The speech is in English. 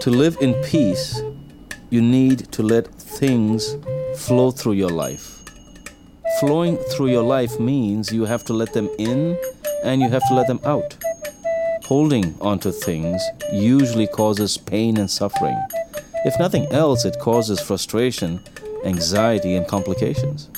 To live in peace, you need to let things flow through your life. Flowing through your life means you have to let them in and you have to let them out. Holding onto things usually causes pain and suffering. If nothing else, it causes frustration, anxiety, and complications.